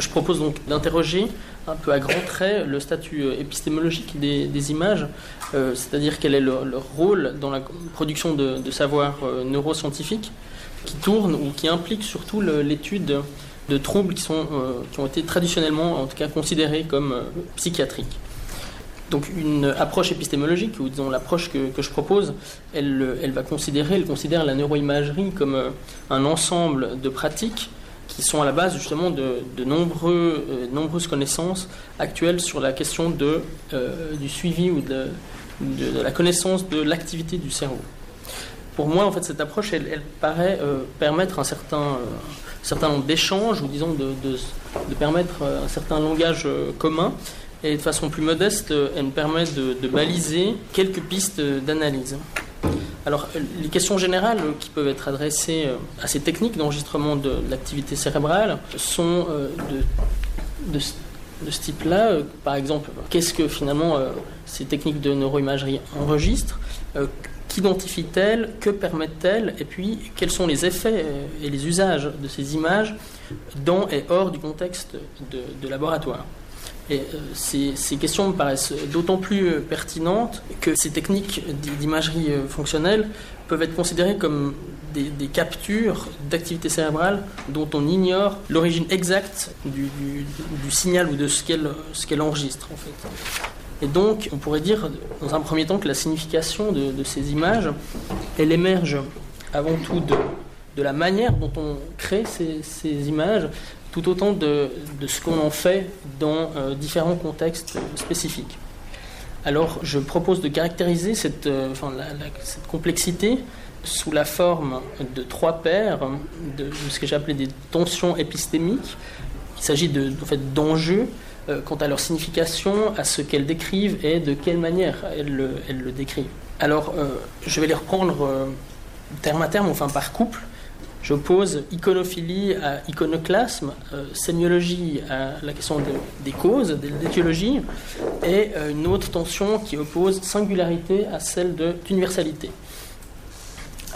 Je propose donc d'interroger un peu à grands traits le statut euh, épistémologique des, images, euh, c'est-à-dire quel est leur, rôle dans la production de, savoir euh, neuroscientifique qui tourne ou qui implique surtout l'étude de troubles qui, ont été traditionnellement en tout cas considérés comme psychiatriques. Donc une approche épistémologique, ou disons l'approche que, que, je propose, elle, elle va considérer, elle considère la neuroimagerie comme un ensemble de pratiques qui sont à la base justement de, nombreux, euh, nombreuses connaissances actuelles sur la question de, euh, du suivi ou de, de, la connaissance de l'activité du cerveau. Pour moi, en fait, cette approche, elle, paraît euh, permettre un certain, certain nombre d'échanges, ou disons de, de, permettre un certain langage commun. Et de façon plus modeste, elle me permet de baliser quelques pistes d'analyse. Alors, les questions générales qui peuvent être adressées euh, à ces techniques d'enregistrement de, l'activité cérébrale sont euh, de, ce type-là. Euh, par exemple, qu'est-ce que finalement ces techniques de neuroimagerie enregistrent? Qu'identifient-elles? Que permettent-elles? Et puis, quels sont les effets et les usages de ces images dans et hors du contexte de laboratoire? Et euh, ces, questions me paraissent d'autant plus euh, pertinentes que ces techniques d'imagerie euh, fonctionnelle peuvent être considérées comme des, captures d'activité cérébrale dont on ignore l'origine exacte du, signal ou de ce qu'elle enregistre en fait. Et donc, on pourrait dire, dans un premier temps, que la signification de, ces images, elle émerge avant tout de, la manière dont on crée ces images tout autant de, ce qu'on en fait dans euh, différents contextes spécifiques. Alors je propose de caractériser cette, euh, complexité sous la forme de trois paires de, ce que j'ai appelé des tensions épistémiques. Il s'agit de, fait, d'enjeux euh, quant à leur signification, à ce qu'elles décrivent et de quelle manière elles le, elles le décrivent. Alors je vais les reprendre terme à terme, enfin par couple. J'oppose iconophilie à iconoclasme, euh, sémiologie à la question des causes, de l'étiologie, et euh, une autre tension qui oppose singularité à celle d'universalité.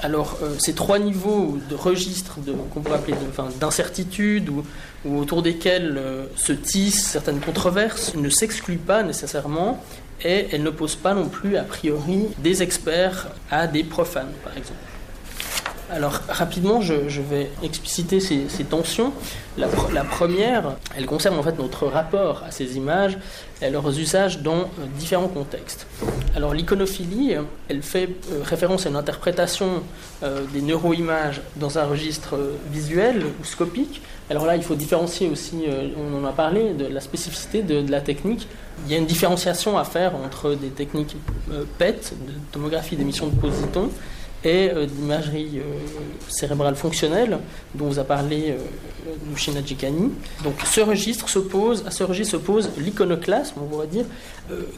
Alors, euh, ces trois niveaux de registre qu'on pourrait appeler d'incertitude ou, ou, autour desquels se tissent certaines controverses ne s'excluent pas nécessairement et elles n'opposent pas non plus a priori des experts à des profanes, par exemple. Alors rapidement, je, vais expliciter ces, tensions. La, première, elle concerne en fait notre rapport à ces images et leurs usages dans euh, différents contextes. Alors l'iconophilie, elle fait euh, référence à une interprétation euh, des neuroimages dans un registre visuel ou scopique. Alors là, il faut différencier aussi, on en a parlé, de la spécificité de, de, la technique. Il y a une différenciation à faire entre des techniques PET, de tomographie d'émission de positons, et euh, d'imagerie euh, cérébrale fonctionnelle dont vous a parlé euh, Nushina Jikani. Donc ce registre s'oppose, à ce registre s'oppose l'iconoclasme, on pourrait dire,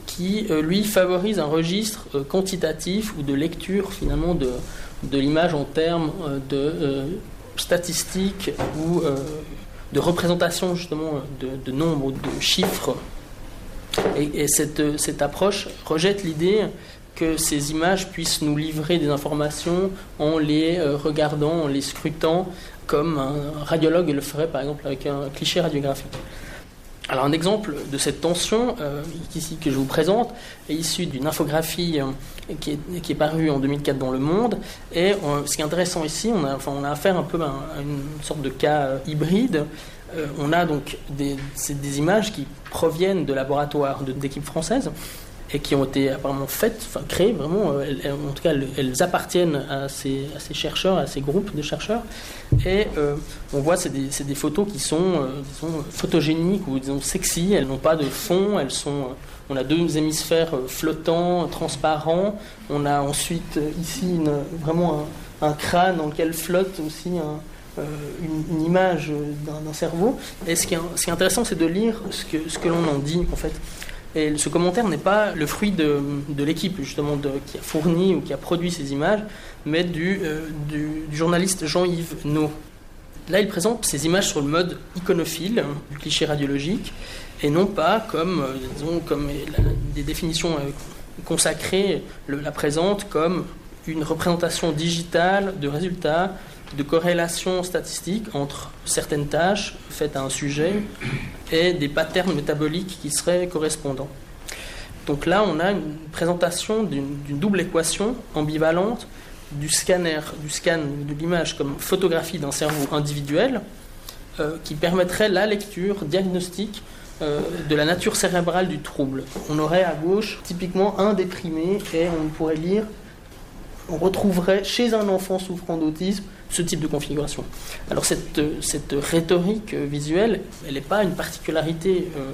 qui lui favorise un registre quantitatif ou de lecture finalement de, de l'image en termes de statistiques ou de représentation justement de, de nombres de chiffres. Et, et cette, cette approche rejette l'idée que ces images puissent nous livrer des informations en les euh, regardant, en les scrutant, comme un radiologue le ferait par exemple avec un cliché radiographique. Alors un exemple de cette tension euh, ici que je vous présente est issu d'une infographie euh, qui, est, qui, est, parue en 2004 dans Le Monde. Et ce qui est intéressant ici, on a, enfin, on a affaire un peu à, une sorte de cas hybride. on a donc des, des, images qui proviennent de laboratoires d'équipes françaises et qui ont été apparemment faites, enfin créées vraiment, euh, en tout cas elles, appartiennent à ces, chercheurs, à ces groupes de chercheurs. Et euh, on voit, c'est des, photos qui sont, euh, photogéniques ou disons sexy, elles n'ont pas de fond, elles sont, on a deux hémisphères flottants, transparents. On a ensuite ici vraiment un, crâne dans lequel flotte aussi une, image d'un cerveau. Et ce qui est, ce qui est intéressant, c'est de lire ce que, ce que l'on en dit en fait. Et ce commentaire n'est pas le fruit de, l'équipe justement qui a fourni ou qui a produit ces images, mais du, euh, du, journaliste Jean-Yves No. Là, il présente ces images sur le mode iconophile, du cliché radiologique, et non pas comme, euh, disons, comme des définitions euh, consacrées la présentent comme une représentation digitale de résultats de corrélation statistique entre certaines tâches faites à un sujet et des patterns métaboliques qui seraient correspondants. Donc là, on a une présentation d'une double équation ambivalente du scanner, du scan de l'image comme photographie d'un cerveau individuel, euh, qui permettrait la lecture diagnostique euh, de la nature cérébrale du trouble. On aurait à gauche typiquement un déprimé et on pourrait lire, on retrouverait chez un enfant souffrant d'autisme ce type de configuration. Alors cette, cette rhétorique visuelle, elle n'est pas une particularité euh,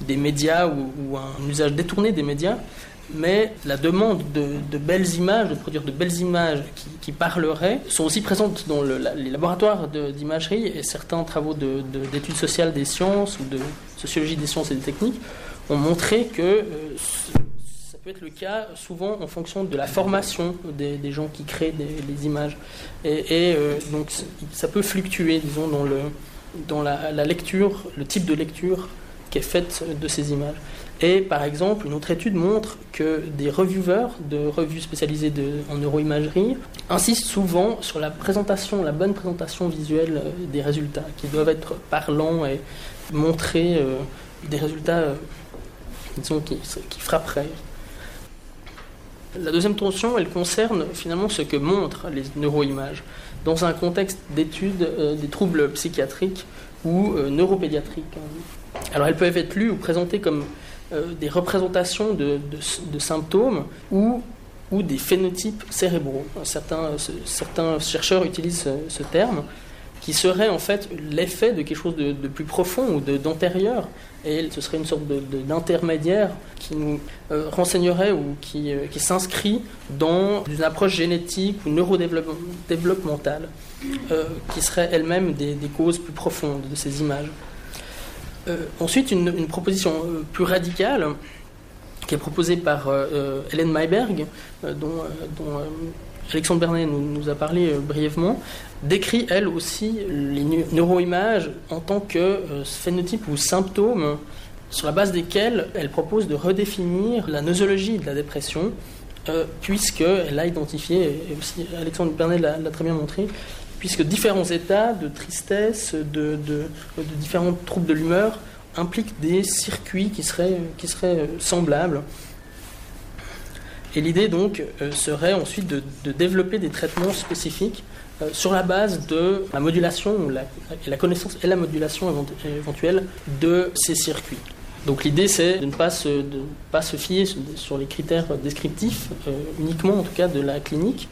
des médias ou, un usage détourné des médias, mais la demande de, belles images, de produire de belles images qui, parleraient, sont aussi présentes dans les laboratoires d'imagerie et certains travaux d'études sociales des sciences ou de sociologie des sciences et des techniques ont montré que euh, peut être le cas souvent en fonction de la formation des, gens qui créent des, images. Et, euh, donc ça peut fluctuer, disons, dans, le, dans la lecture, le type de lecture qui est faite de ces images. Et par exemple, une autre étude montre que des reviewers de revues spécialisées en neuroimagerie insistent souvent sur la présentation, la bonne présentation visuelle euh, des résultats, qui doivent être parlants et montrer euh, des résultats disons, qui, qui frapperaient. La deuxième tension, elle concerne finalement ce que montrent les neuroimages dans un contexte d'études des troubles psychiatriques ou neuropédiatriques. Alors elles peuvent être lues ou présentées comme euh, des représentations de, symptômes ou, des phénotypes cérébraux. Certains chercheurs utilisent ce, terme, qui serait en fait l'effet de quelque chose de, plus profond ou d'antérieur. Et ce serait une sorte d'intermédiaire qui nous euh, renseignerait ou qui, euh, qui s'inscrit dans une approche génétique ou neurodéveloppementale, qui serait elle-même des, des causes plus profondes de ces images. Euh, ensuite, une, proposition euh, plus radicale qui est proposée par euh, Hélène Mayberg, dont, Alexandre Bernet nous, a parlé brièvement, décrit elle aussi les neuroimages en tant que phénotype ou symptômes sur la base desquels elle propose de redéfinir la nosologie de la dépression, puisqu'elle a identifié, et aussi Alexandre Bernet l'a très bien montré, puisque différents états de tristesse, de, différents troubles de l'humeur impliquent des circuits qui seraient, qui seraient euh, semblables. Et l'idée donc euh, serait ensuite de, développer des traitements spécifiques euh, sur la base de la modulation, la, connaissance et la modulation éventuelle de ces circuits. Donc l'idée c'est de ne pas se, fier sur, les critères descriptifs, uniquement en tout cas de la clinique,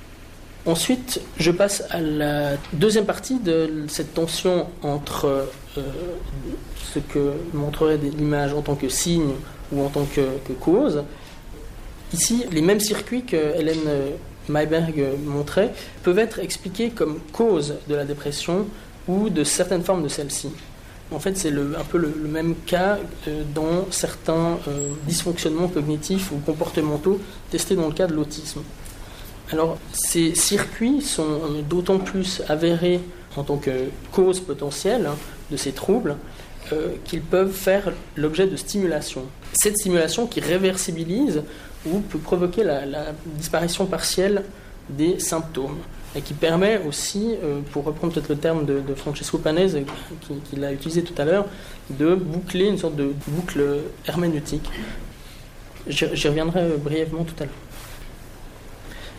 Ensuite, je passe à la deuxième partie de cette tension entre euh, ce que montrerait l'image en tant que signe ou en tant que, cause. Ici, les mêmes circuits que Hélène Mayberg montrait peuvent être expliqués comme cause de la dépression ou de certaines formes de celle-ci. En fait, c'est un peu le, même cas euh, dans certains euh, dysfonctionnements cognitifs ou comportementaux testés dans le cas de l'autisme. Alors, ces circuits sont d'autant plus avérés en tant que cause potentielle hein, de ces troubles euh, qu'ils peuvent faire l'objet de stimulation. Cette stimulation qui réversibilise ou peut provoquer la, disparition partielle des symptômes et qui permet aussi, euh, pour reprendre peut-être le terme de, Francesco Panese, qui, l'a utilisé tout à l'heure, de boucler une sorte de boucle herméneutique. J'y reviendrai brièvement tout à l'heure.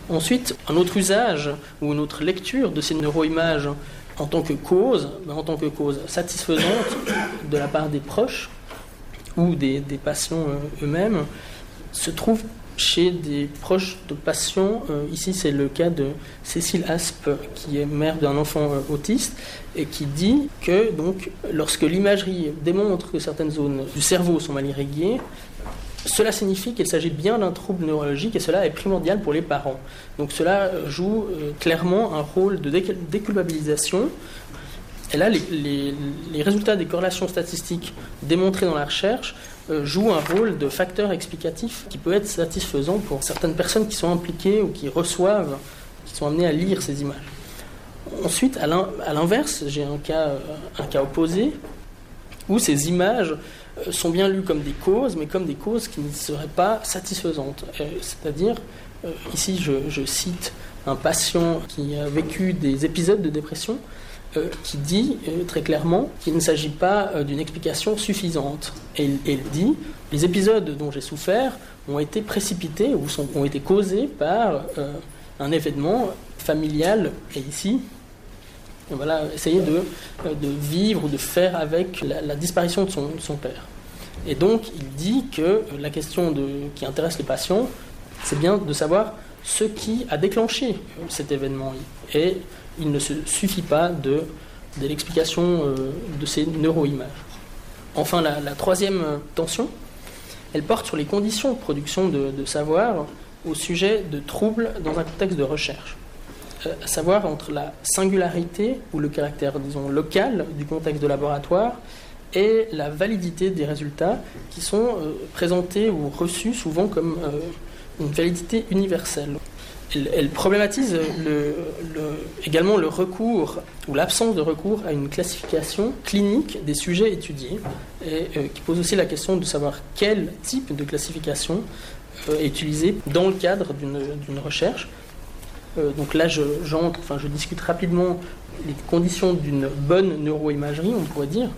Ensuite, un autre usage ou une autre lecture de ces neuroimages en tant que cause, ben, en tant que cause satisfaisante de la part des proches ou des, patients euh, eux-mêmes, se trouve chez des proches de patients. Euh, ici, c'est le cas de Cécile Aspe, qui est mère d'un enfant euh, autiste, et qui dit que donc, lorsque l'imagerie démontre que certaines zones du cerveau sont mal irriguées, cela signifie qu'il s'agit bien d'un trouble neurologique et cela est primordial pour les parents. Donc cela joue euh, clairement un rôle de déculpabilisation. Et là, les, résultats des corrélations statistiques démontrées dans la recherche euh, jouent un rôle de facteur explicatif qui peut être satisfaisant pour certaines personnes qui sont impliquées ou qui reçoivent, qui sont amenées à lire ces images. Ensuite, à l'inverse, j'ai un cas, euh, un cas opposé où ces images euh, sont bien lues comme des causes, mais comme des causes qui ne seraient pas satisfaisantes. C'est-à-dire, ici je, cite un patient qui a vécu des épisodes de dépression euh, qui dit euh, très clairement qu'il ne s'agit pas euh, d'une explication suffisante. Et, il dit les épisodes dont j'ai souffert ont été précipités ou ont été causés par un événement familial. Et ici, voilà, essayer de, vivre ou de faire avec la, disparition de son, père. Et donc, il dit que la question qui intéresse le patient, c'est bien de savoir ce qui a déclenché cet événement. Et il ne suffit pas de, l'explication euh, de ces neuroimages. Enfin, la, troisième tension, elle porte sur les conditions de production de, savoir au sujet de troubles dans un contexte de recherche. Euh, à savoir entre la singularité ou le caractère, disons, local du contexte de laboratoire et la validité des résultats qui sont euh, présentés ou reçus souvent comme une validité universelle elle, problématise également le recours ou l'absence de recours à une classification clinique des sujets étudiés et euh, qui pose aussi la question de savoir quel type de classification euh, est utilisé dans le cadre d'une recherche. Euh, donc là, je, enfin, je discute rapidement les conditions d'une bonne neuroimagerie, on pourrait dire.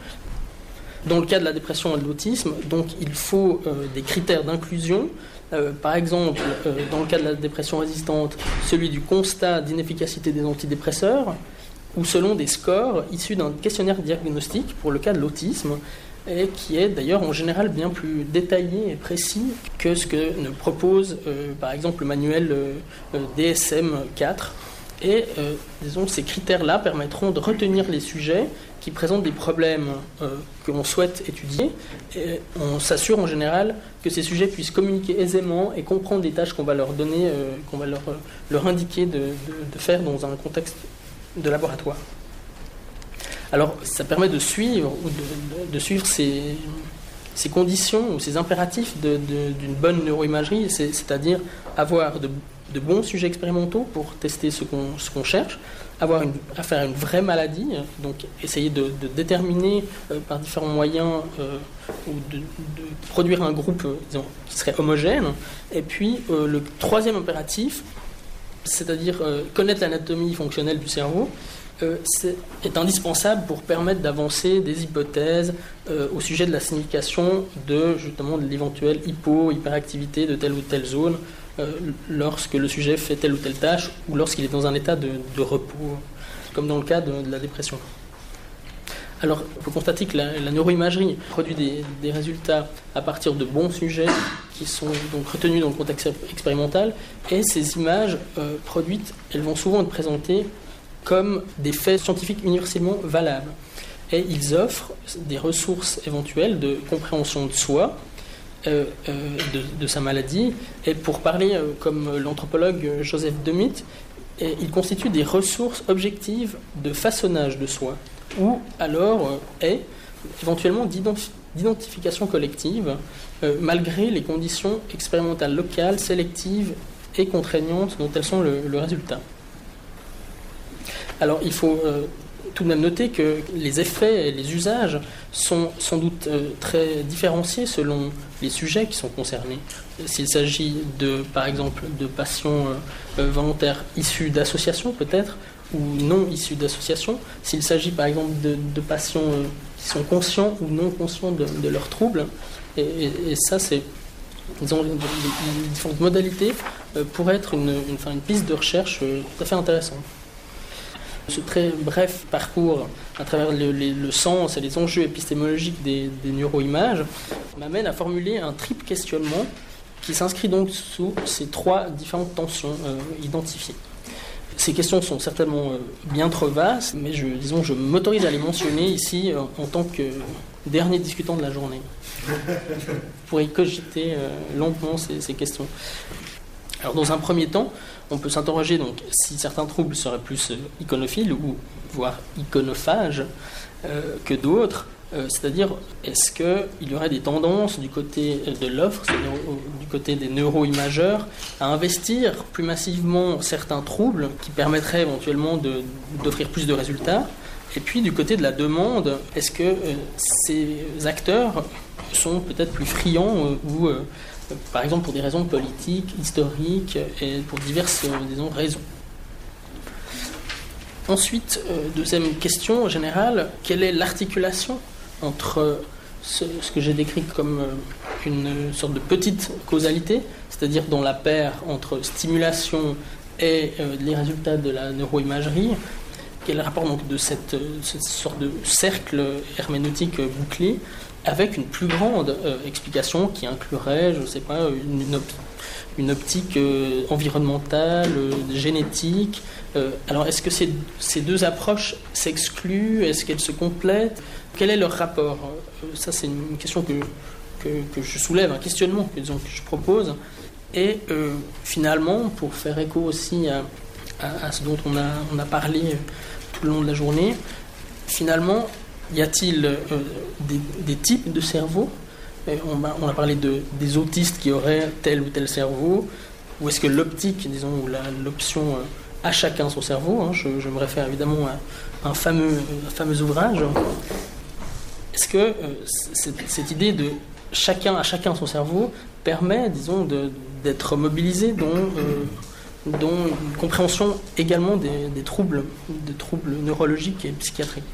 Dans le cas de la dépression et de l'autisme, donc il faut des critères d'inclusion euh, par exemple, euh, dans le cas de la dépression résistante, celui du constat d'inefficacité des antidépresseurs, ou selon des scores issus d'un questionnaire diagnostique pour le cas de l'autisme, et qui est d'ailleurs en général bien plus détaillé et précis que ce que ne propose euh, par exemple le manuel DSM 4. Et disons, ces critères-là permettront de retenir les sujets qui présentent des problèmes euh, que l'on souhaite étudier. On s'assure en général que ces sujets puissent communiquer aisément et comprendre des tâches qu'on va leur donner, euh, qu'on va leur, leur indiquer de, faire dans un contexte de laboratoire. Alors, ça permet de suivre ou de, suivre ces, ces, conditions ou ces impératifs d'une bonne neuroimagerie, c'est-à-dire avoir de, bons sujets expérimentaux pour tester ce qu'on cherche, avoir une, affaire à une vraie maladie, donc essayer de, déterminer euh, par différents moyens euh, ou de, produire un groupe euh, qui serait homogène. Et puis le troisième impératif, c'est-à-dire connaître l'anatomie fonctionnelle du cerveau, est, indispensable pour permettre d'avancer des hypothèses au sujet de la signification de justement de l'éventuelle hypo-hyperactivité de telle ou telle zone lorsque le sujet fait telle ou telle tâche ou lorsqu'il est dans un état de, repos, comme dans le cas de, la dépression. Alors, on peut constater que la, neuroimagerie produit des, résultats à partir de bons sujets qui sont donc retenus dans le contexte expérimental, et ces images euh, produites, elles vont souvent être présentées comme des faits scientifiques universellement valables. Et ils offrent des ressources éventuelles de compréhension de soi, euh, euh, de, sa maladie. Et pour parler euh, comme l'anthropologue Joseph Demit, il constitue des ressources objectives de façonnage de soi, ou alors est éventuellement d'identification collective, malgré les conditions expérimentales locales, sélectives et contraignantes dont elles sont le, le résultat. Alors il faut tout de même noter que les effets et les usages sont sans doute euh, très différenciés selon les sujets qui sont concernés. S'il s'agit de, par exemple, de patients euh, euh, volontaires issus d'associations peut-être, ou non issus d'associations, s'il s'agit par exemple de, patients qui sont conscients ou non conscients de, leurs troubles, et, ça c'est disons, différentes modalités pour être une, une, piste de recherche tout à fait intéressante. Ce très bref parcours à travers le, sens et les enjeux épistémologiques des, neuroimages m'amène à formuler un triple questionnement qui s'inscrit donc sous ces trois différentes tensions euh, identifiées. Ces questions sont certainement euh, bien trop vastes, mais je, disons, je m'autorise à les mentionner ici euh, en tant que dernier discutant de la journée, pour y cogiter longuement ces, ces questions. Alors, dans un premier temps, on peut s'interroger donc si certains troubles seraient plus euh, iconophiles ou voire iconophages euh, que d'autres. Euh, c'est-à-dire, est-ce qu'il y aurait des tendances du côté de l'offre, c'est-à-dire du côté des neuroimageurs, à investir plus massivement certains troubles qui permettraient éventuellement d'offrir plus de résultats? Et puis, du côté de la demande, est-ce que ces acteurs sont peut-être plus friands ou par exemple pour des raisons politiques, historiques et pour diverses disons, raisons. Ensuite, deuxième question générale, quelle est l'articulation entre ce, que j'ai décrit comme une sorte de petite causalité, c'est-à-dire dans la paire entre stimulation et les résultats de la neuroimagerie, quel est le rapport donc, de cette, sorte de cercle herméneutique bouclé avec une plus grande explication qui inclurait, je ne sais pas, une, une optique euh, environnementale, euh, génétique. Euh, alors est-ce que ces, ces deux approches s'excluent? Est-ce qu'elles se complètent? Quel est leur rapport? Ça c'est une question que, que, je soulève, un questionnement que, je propose. Et finalement, pour faire écho aussi à, ce dont on a, on a parlé tout le long de la journée, finalement, y a-t-il des, des, types de cerveaux? On a, parlé de, des autistes qui auraient tel ou tel cerveau, ou est-ce que l'optique, disons, ou l'option à chacun son cerveau, hein, je, me réfère évidemment à un fameux, fameux ouvrage, est-ce que euh, cette, idée de chacun à chacun son cerveau permet, disons, d'être mobilisé dans, euh, une compréhension également des, troubles, des troubles neurologiques et psychiatriques